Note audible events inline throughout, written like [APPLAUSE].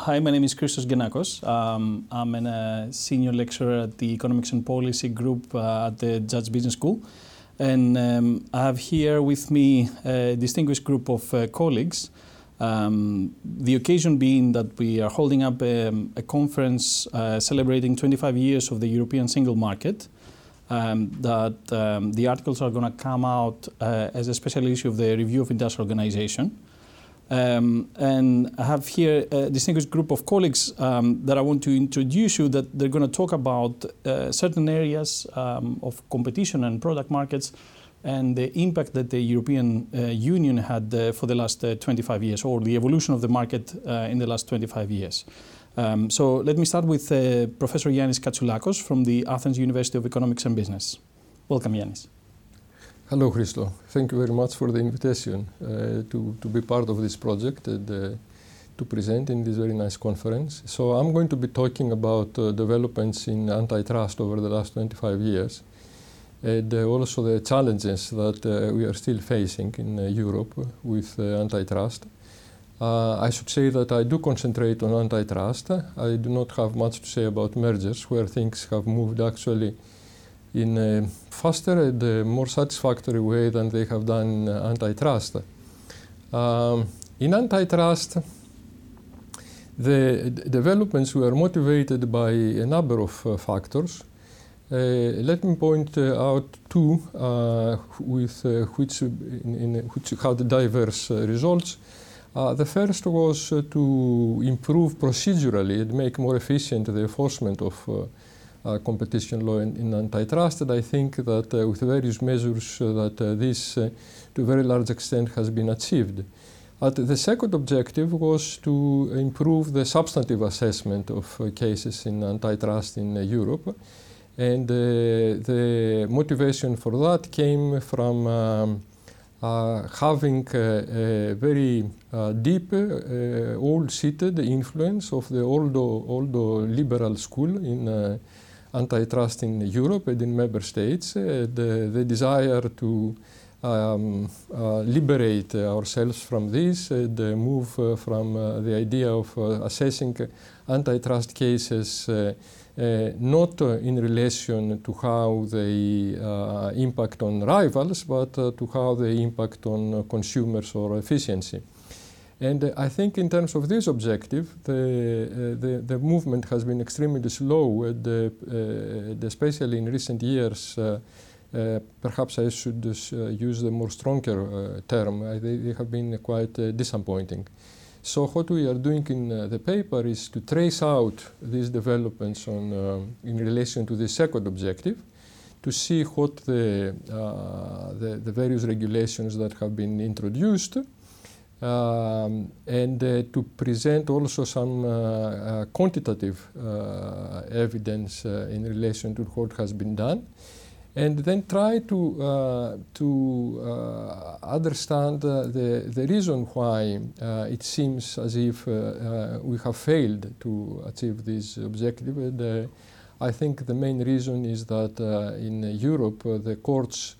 hi, my name is Christos Genakos. Um, I'm a uh, senior lecturer at the Economics and Policy Group uh, at the Judge Business School. And um, I have here with me a distinguished group of uh, colleagues. Um, the occasion being that we are holding up a, um, a conference uh, celebrating 25 years of the European single market. Um, that um, the articles are going to come out uh, as a special issue of the Review of Industrial Organization. Um, and I have here a distinguished group of colleagues um, that I want to introduce you that they're going to talk about uh, certain areas um, of competition and product markets and the impact that the European uh, Union had uh, for the last uh, 25 years or the evolution of the market uh, in the last 25 years. Um, so let me start with uh, Professor Yannis Katsoulakos from the Athens University of Economics and Business. Welcome, Yannis. Hello, Christo. Thank you very much for the invitation uh, to, to be part of this project and uh, to present in this very nice conference. So I'm going to be talking about uh, developments in antitrust over the last 25 years and uh, also the challenges that uh, we are still facing in uh, Europe with antitrust. I should say that I do concentrate on antitrust. I do not have much to say about mergers, where things have moved actually in a faster and a more satisfactory way than they have done in antitrust. Um, in antitrust, the developments were motivated by a number of uh, factors. Uh, let me point uh, out two uh, with uh, which, in, in, which had diverse uh, results. the first was to improve procedurally and make more efficient the enforcement of uh, competition law in, antitrust. And I think that uh, with various measures uh, that this, to a very large extent, has been achieved. But the second objective was to improve the substantive assessment of cases in antitrust in Europe. And the motivation for that came from um, uh, having uh, a very uh, deep, old-seated influence of the old, old liberal school in antitrust in Europe and in member states, uh, the, the desire to um, uh, liberate ourselves from this, uh, the move from the idea of assessing antitrust cases uh, not uh, in relation to how they uh, impact on rivals, but to how they impact on consumers or efficiency. And uh, I think in terms of this objective, the, uh, the, the, movement has been extremely slow, and, uh, especially in recent years. perhaps I should use the more stronger term. They, they, have been quite disappointing. So what we are doing in uh, the paper is to trace out these developments on, uh, in relation to the second objective, to see what the, uh, the, the, various regulations that have been introduced um, and uh, to present also some uh, uh, quantitative evidence in relation to what has been done and then try to, uh, to uh, understand uh, the, the reason why it seems as if we have failed to achieve this objective. And, I think the main reason is that in Europe the courts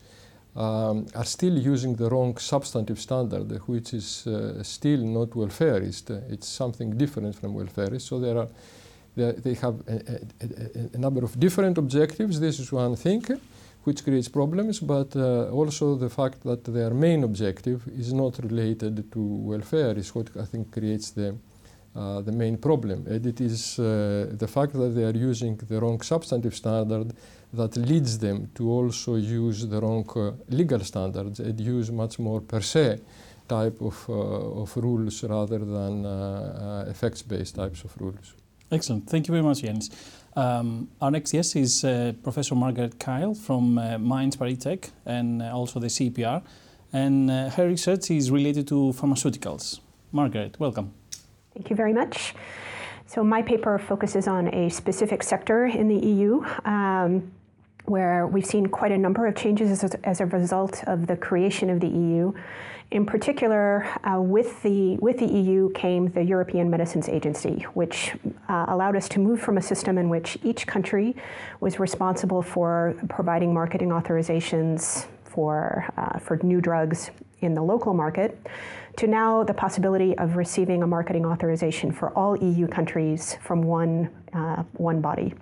um, are still using the wrong substantive standard, which is uh, still not welfarist. It's something different from welfarist. So there are, they have a, a, a, number of different objectives. This is one thing which creates problems, but uh, also the fact that their main objective is not related to welfare is what I think creates the uh, the main problem. And it is uh, the fact that they are using the wrong substantive standard that leads them to also use the wrong uh, legal standards and use much more per se type of, uh, of rules rather than uh, effects-based types of rules. Excellent. Thank you very much, Yannis. Um, our next guest is Professor Margaret Kyle from Mines Paris and also the CPR. And her research is related to pharmaceuticals. Margaret, welcome. Thank you very much. So, my paper focuses on a specific sector in the EU. Um, where we've seen quite a number of changes as, as, a result of the creation of the EU. In particular, uh, with, the, with the EU came the European Medicines Agency, which uh, allowed us to move from a system in which each country was responsible for providing marketing authorizations for, uh, for new drugs in the local market to now the possibility of receiving a marketing authorization for all EU countries from one, uh, one body.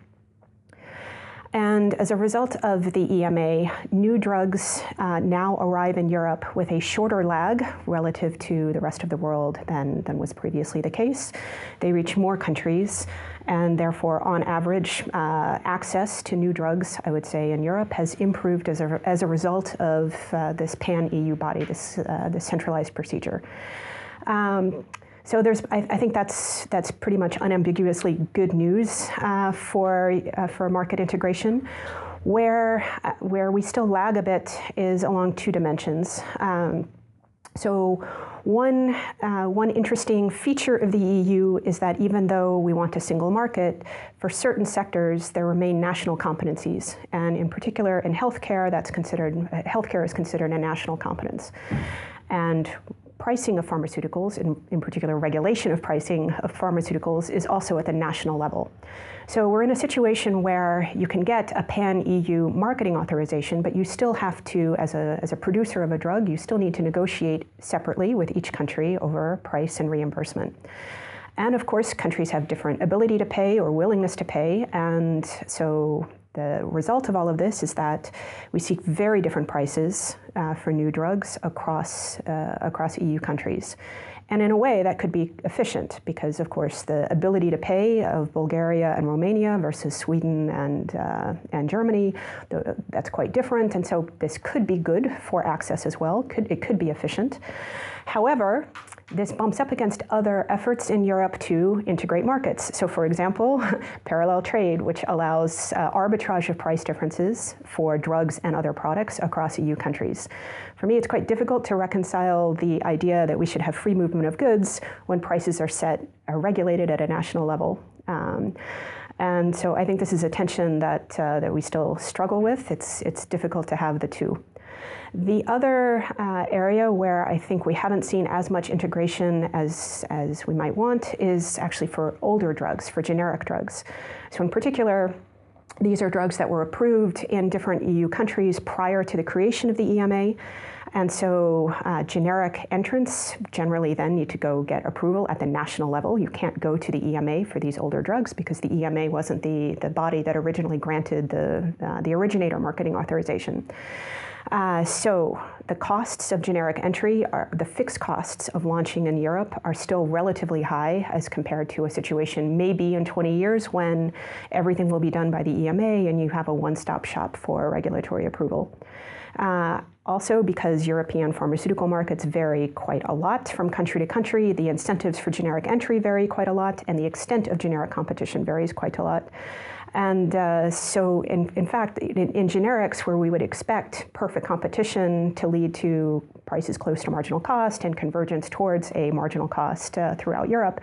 And as a result of the EMA, new drugs uh, now arrive in Europe with a shorter lag relative to the rest of the world than, than was previously the case. They reach more countries, and therefore, on average, uh, access to new drugs, I would say, in Europe has improved as a, as a result of uh, this pan EU body, this, uh, this centralized procedure. Um, so there's, I, I, think that's that's pretty much unambiguously good news uh, for uh, for market integration. Where uh, where we still lag a bit is along two dimensions. Um, so one, uh, one interesting feature of the EU is that even though we want a single market, for certain sectors there remain national competencies, and in particular in healthcare, that's considered healthcare is considered a national competence, and pricing of pharmaceuticals, in, in particular regulation of pricing of pharmaceuticals, is also at the national level. So we're in a situation where you can get a pan EU marketing authorization, but you still have to, as a, as a producer of a drug, you still need to negotiate separately with each country over price and reimbursement. And of course, countries have different ability to pay or willingness to pay, and so the result of all of this is that we see very different prices uh, for new drugs across, uh, across EU countries. And in a way, that could be efficient because, of course, the ability to pay of Bulgaria and Romania versus Sweden and, uh, and Germany, that's quite different. And so this could be good for access as well. Could, it could be efficient. However, this bumps up against other efforts in Europe to integrate markets. So, for example, [LAUGHS] parallel trade, which allows uh, arbitrage of price differences for drugs and other products across EU countries. For me, it's quite difficult to reconcile the idea that we should have free movement of goods when prices are set, are regulated at a national level. Um, and so I think this is a tension that, uh, that we still struggle with. It's, it's difficult to have the two. The other uh, area where I think we haven't seen as much integration as, as we might want is actually for older drugs, for generic drugs. So, in particular, these are drugs that were approved in different EU countries prior to the creation of the EMA. And so, uh, generic entrants generally then need to go get approval at the national level. You can't go to the EMA for these older drugs because the EMA wasn't the, the body that originally granted the, uh, the originator marketing authorization. Uh, so the costs of generic entry, are, the fixed costs of launching in Europe are still relatively high as compared to a situation maybe in 20 years when everything will be done by the EMA and you have a one-stop shop for regulatory approval. Uh, also, because European pharmaceutical markets vary quite a lot from country to country, the incentives for generic entry vary quite a lot, and the extent of generic competition varies quite a lot. And uh, so, in, in fact, in, in, generics, where we would expect perfect competition to lead to prices close to marginal cost and convergence towards a marginal cost uh, throughout Europe,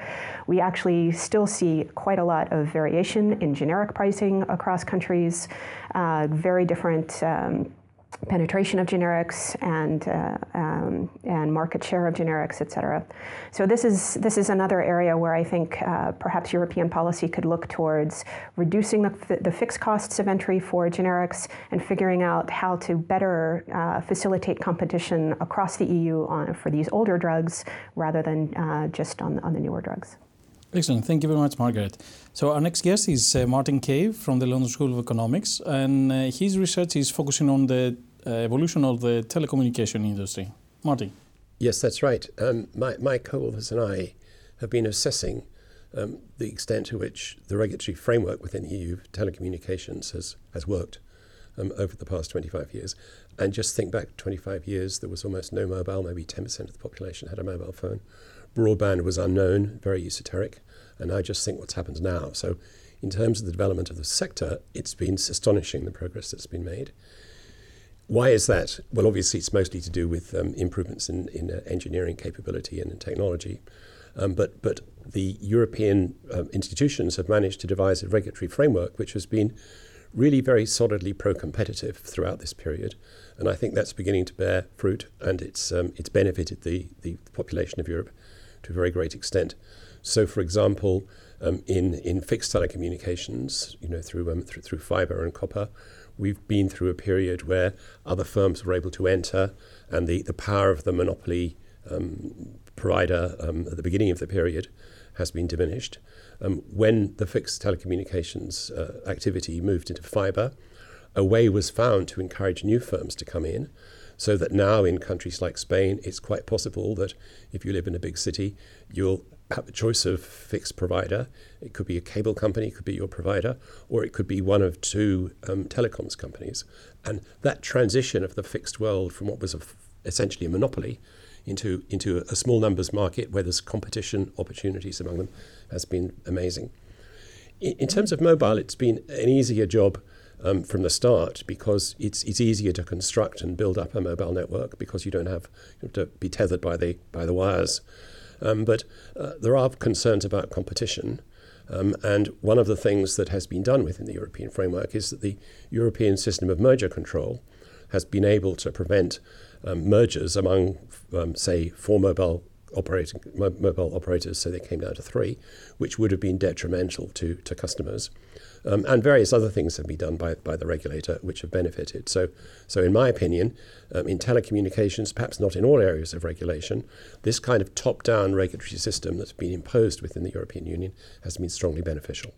we actually still see quite a lot of variation in generic pricing across countries, uh, very different. Um, penetration of generics and uh, um, and market share of generics, et cetera. So this is this is another area where I think uh, perhaps European policy could look towards reducing the, the fixed costs of entry for generics and figuring out how to better uh, facilitate competition across the EU on, for these older drugs rather than uh, just on on the newer drugs. Excellent. Thank you very much, Margaret. So our next guest is uh, Martin Cave from the London School of Economics, and uh, his research is focusing on the uh, evolution of the telecommunication industry. Martin. Yes, that's right. Um, my, my co-authors and I have been assessing um, the extent to which the regulatory framework within the EU telecommunications has, has worked um, over the past 25 years. And just think back 25 years, there was almost no mobile, maybe 10% of the population had a mobile phone. Broadband was unknown, very esoteric. And I just think what's happened now. So, in terms of the development of the sector, it's been astonishing the progress that's been made. Why is that? Well, obviously, it's mostly to do with um, improvements in, in uh, engineering capability and in technology. Um, but, but the European um, institutions have managed to devise a regulatory framework which has been really very solidly pro-competitive throughout this period, and I think that's beginning to bear fruit, and it's um, it's benefited the the population of Europe to a very great extent. So, for example, um, in in fixed telecommunications, you know, through um, through, through fiber and copper, we've been through a period where other firms were able to enter, and the, the power of the monopoly um, provider um, at the beginning of the period has been diminished. Um, when the fixed telecommunications uh, activity moved into fibre, a way was found to encourage new firms to come in. So that now in countries like Spain, it's quite possible that if you live in a big city, you'll have a choice of fixed provider. It could be a cable company, it could be your provider, or it could be one of two um, telecoms companies. And that transition of the fixed world from what was a f- essentially a monopoly into into a small numbers market where there's competition opportunities among them has been amazing. In, in terms of mobile, it's been an easier job um, from the start because it's it's easier to construct and build up a mobile network because you don't have, you have to be tethered by the by the wires. Um, but uh, there are concerns about competition. Um, and one of the things that has been done within the European framework is that the European system of merger control has been able to prevent um, mergers among, um, say, four mobile operating mobile operators, so they came down to three, which would have been detrimental to to customers. Um, and various other things have been done by, by the regulator which have benefited. So, so in my opinion, um, in telecommunications, perhaps not in all areas of regulation, this kind of top down regulatory system that's been imposed within the European Union has been strongly beneficial.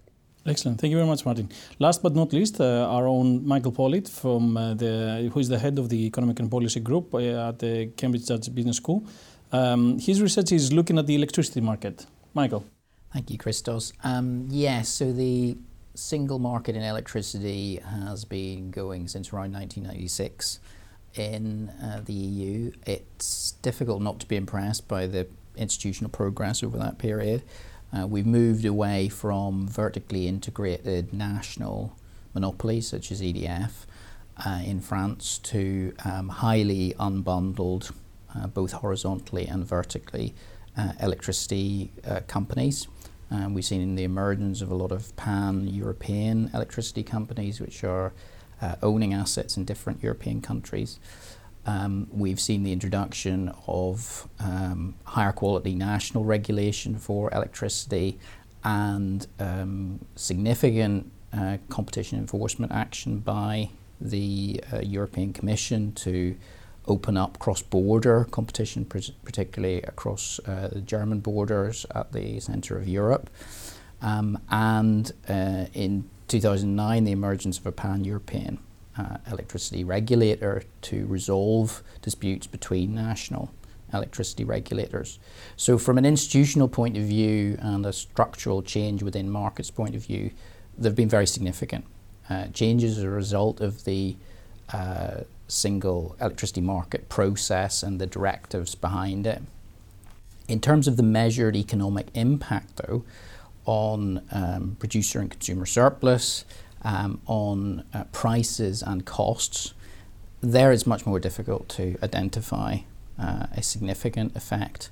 Excellent. Thank you very much, Martin. Last but not least, uh, our own Michael Pollitt, from uh, the, who is the head of the Economic and Policy Group uh, at the Cambridge Business School. Um, his research is looking at the electricity market. Michael. Thank you, Christos. Um, yes, so the single market in electricity has been going since around 1996 in uh, the EU. It's difficult not to be impressed by the institutional progress over that period. Uh, we've moved away from vertically integrated national monopolies such as EDF uh, in France to um, highly unbundled, both horizontally and vertically, uh, electricity uh, companies. Um, we've seen the emergence of a lot of pan European electricity companies which are uh, owning assets in different European countries. Um, we've seen the introduction of um, higher quality national regulation for electricity and um, significant uh, competition enforcement action by the uh, European Commission to open up cross-border competition, particularly across uh, the German borders at the centre of Europe. Um, and uh, in 2009, the emergence of a pan-European uh, electricity regulator to resolve disputes between national electricity regulators. So, from an institutional point of view and a structural change within markets point of view, they've been very significant. Uh, changes as a result of the uh, single electricity market process and the directives behind it. In terms of the measured economic impact, though, on um, producer and consumer surplus, um, on uh, prices and costs, there it's much more difficult to identify uh, a significant effect.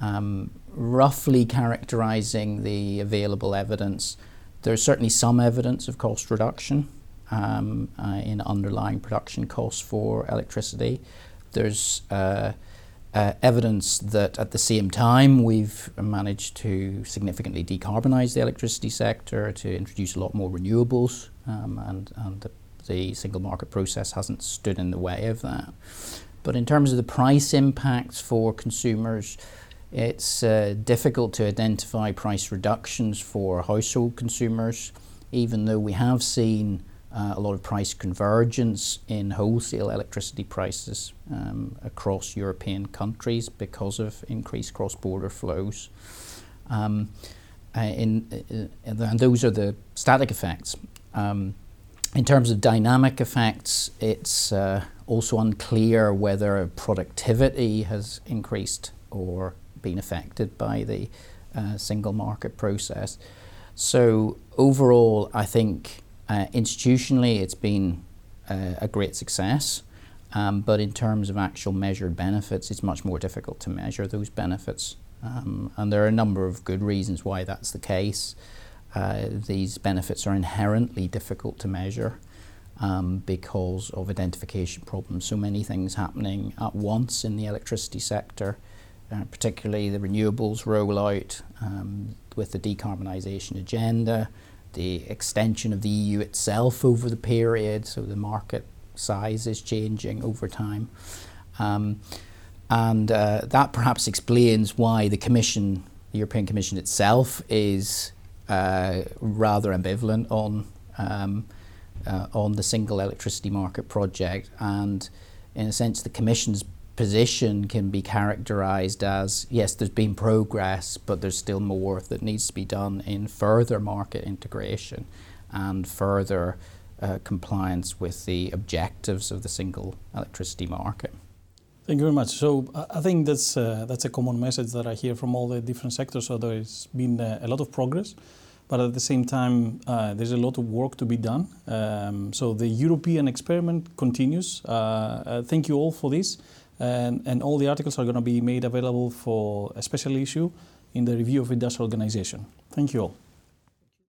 Um, roughly characterizing the available evidence, there's certainly some evidence of cost reduction um, uh, in underlying production costs for electricity. There's uh, uh, evidence that at the same time we've managed to significantly decarbonize the electricity sector, to introduce a lot more renewables, um, and, and the, the, single market process hasn't stood in the way of that. But in terms of the price impacts for consumers, it's uh, difficult to identify price reductions for household consumers, even though we have seen uh, a lot of price convergence in wholesale electricity prices um, across European countries because of increased cross border flows. Um, uh, in, uh, and those are the static effects. Um, in terms of dynamic effects, it's uh, also unclear whether productivity has increased or been affected by the uh, single market process. So, overall, I think uh, institutionally, it's been uh, a great success, um, but in terms of actual measured benefits, it's much more difficult to measure those benefits. Um, and there are a number of good reasons why that's the case. Uh, these benefits are inherently difficult to measure um, because of identification problems. So many things happening at once in the electricity sector, uh, particularly the renewables rollout um, with the decarbonisation agenda, the extension of the EU itself over the period, so the market size is changing over time. Um, and uh, that perhaps explains why the Commission, the European Commission itself, is uh, rather ambivalent on um, uh, on the single electricity market project. And in a sense, the Commission's position can be characterized as yes, there's been progress, but there's still more that needs to be done in further market integration and further uh, compliance with the objectives of the single electricity market. Thank you very much. So I think that's uh, that's a common message that I hear from all the different sectors. So there's been uh, a lot of progress, but at the same time uh, there's a lot of work to be done. Um, so the European experiment continues. Uh, uh, thank you all for this, and, and all the articles are going to be made available for a special issue in the review of industrial organization. Thank you all.